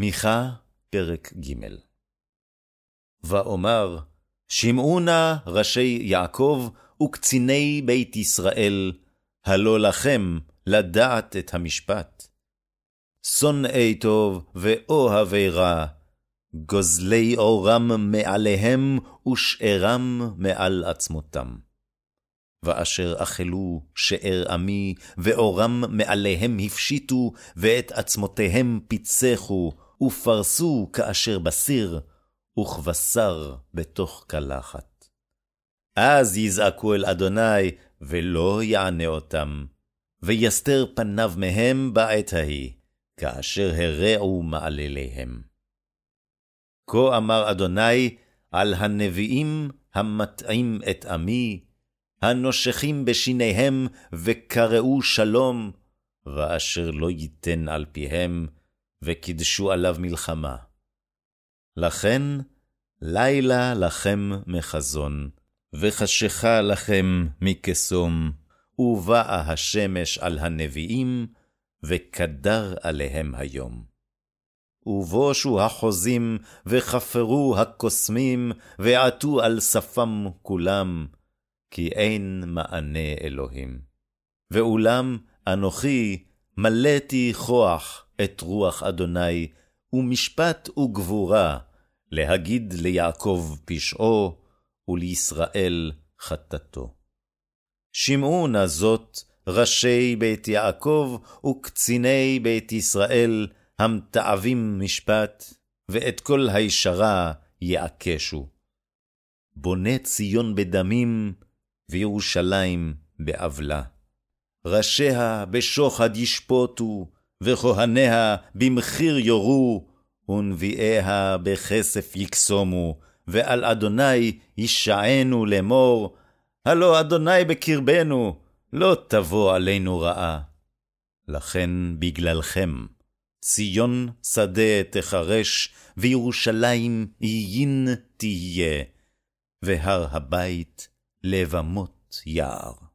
מיכה, פרק ג' ואומר, שמעו נא ראשי יעקב וקציני בית ישראל, הלא לכם לדעת את המשפט. שונאי טוב ואוהבי רע, גוזלי אורם מעליהם ושארם מעל עצמותם. ואשר אכלו שאר עמי, ואורם מעליהם הפשיטו, ואת עצמותיהם פיצחו, ופרסו כאשר בסיר, וכבשר בתוך קלחת. אז יזעקו אל אדוני, ולא יענה אותם, ויסתר פניו מהם בעת ההיא, כאשר הרעו מעלליהם. כה אמר אדוני על הנביאים המטעים את עמי, הנושכים בשיניהם וקראו שלום, ואשר לא ייתן על פיהם, וקידשו עליו מלחמה. לכן, לילה לכם מחזון, וחשכה לכם מקסום, ובאה השמש על הנביאים, וקדר עליהם היום. ובושו החוזים, וכפרו הקוסמים, ועטו על שפם כולם, כי אין מענה אלוהים. ואולם אנוכי מלאתי כוח את רוח אדוני, ומשפט וגבורה, להגיד ליעקב פשעו, ולישראל חטאתו. שמעו נא זאת ראשי בית יעקב וקציני בית ישראל, המתעבים משפט, ואת כל הישרה יעקשו. בונה ציון בדמים, וירושלים בעוולה. ראשיה בשוחד ישפוטו, וכהניה במחיר יורו, ונביאיה בכסף יקסומו, ועל אדוני ישענו לאמור, הלא אדוני בקרבנו, לא תבוא עלינו רעה. לכן בגללכם, ציון שדה תחרש, וירושלים עיין תהיה, והר הבית לבמות יער.